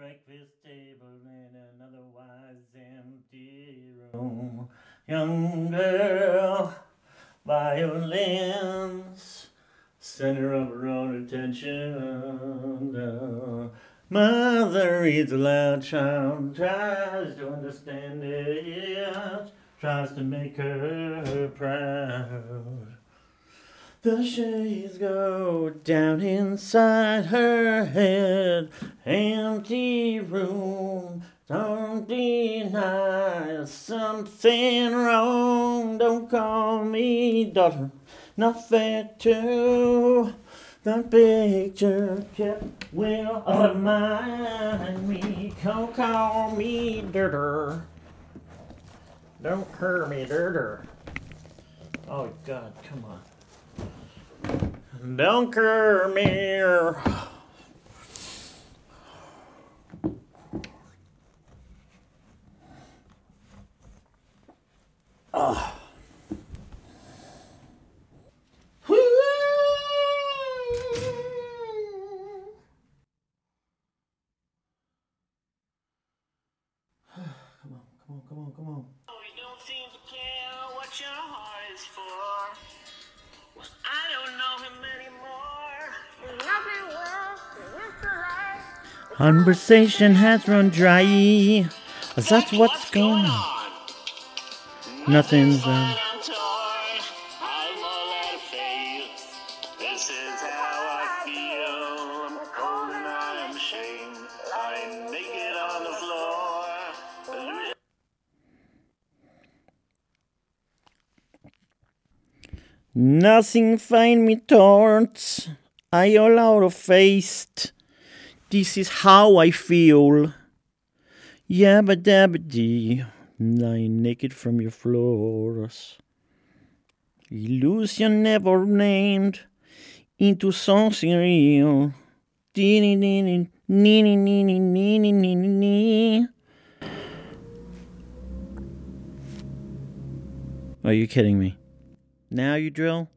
breakfast table in an otherwise empty room. Young girl, violins, center of her own attention. The mother reads aloud, child tries to understand it, tries to make her proud. The shades go down inside her head. Empty room, don't deny something wrong. Don't call me daughter, not fair to. The picture kept will remind me. Don't call me dirter. Don't hurt me dirter. Oh God, come on. Dunkermere. Ah. Come on, come on, come on, come on. Oh, you don't seem to care what your heart is for. I don't know him anymore. Nothing. Conversation has run dry. That's what's, going on. Nothing's. Nothing's um, Nothing find me torts, I all out of faced. This is how I feel. Yabba dabba dee, lying naked from your floors. Illusion never named into something real. Dee dee dee Nee, nee, nee, nee, nee. Are you kidding me? Now you drill?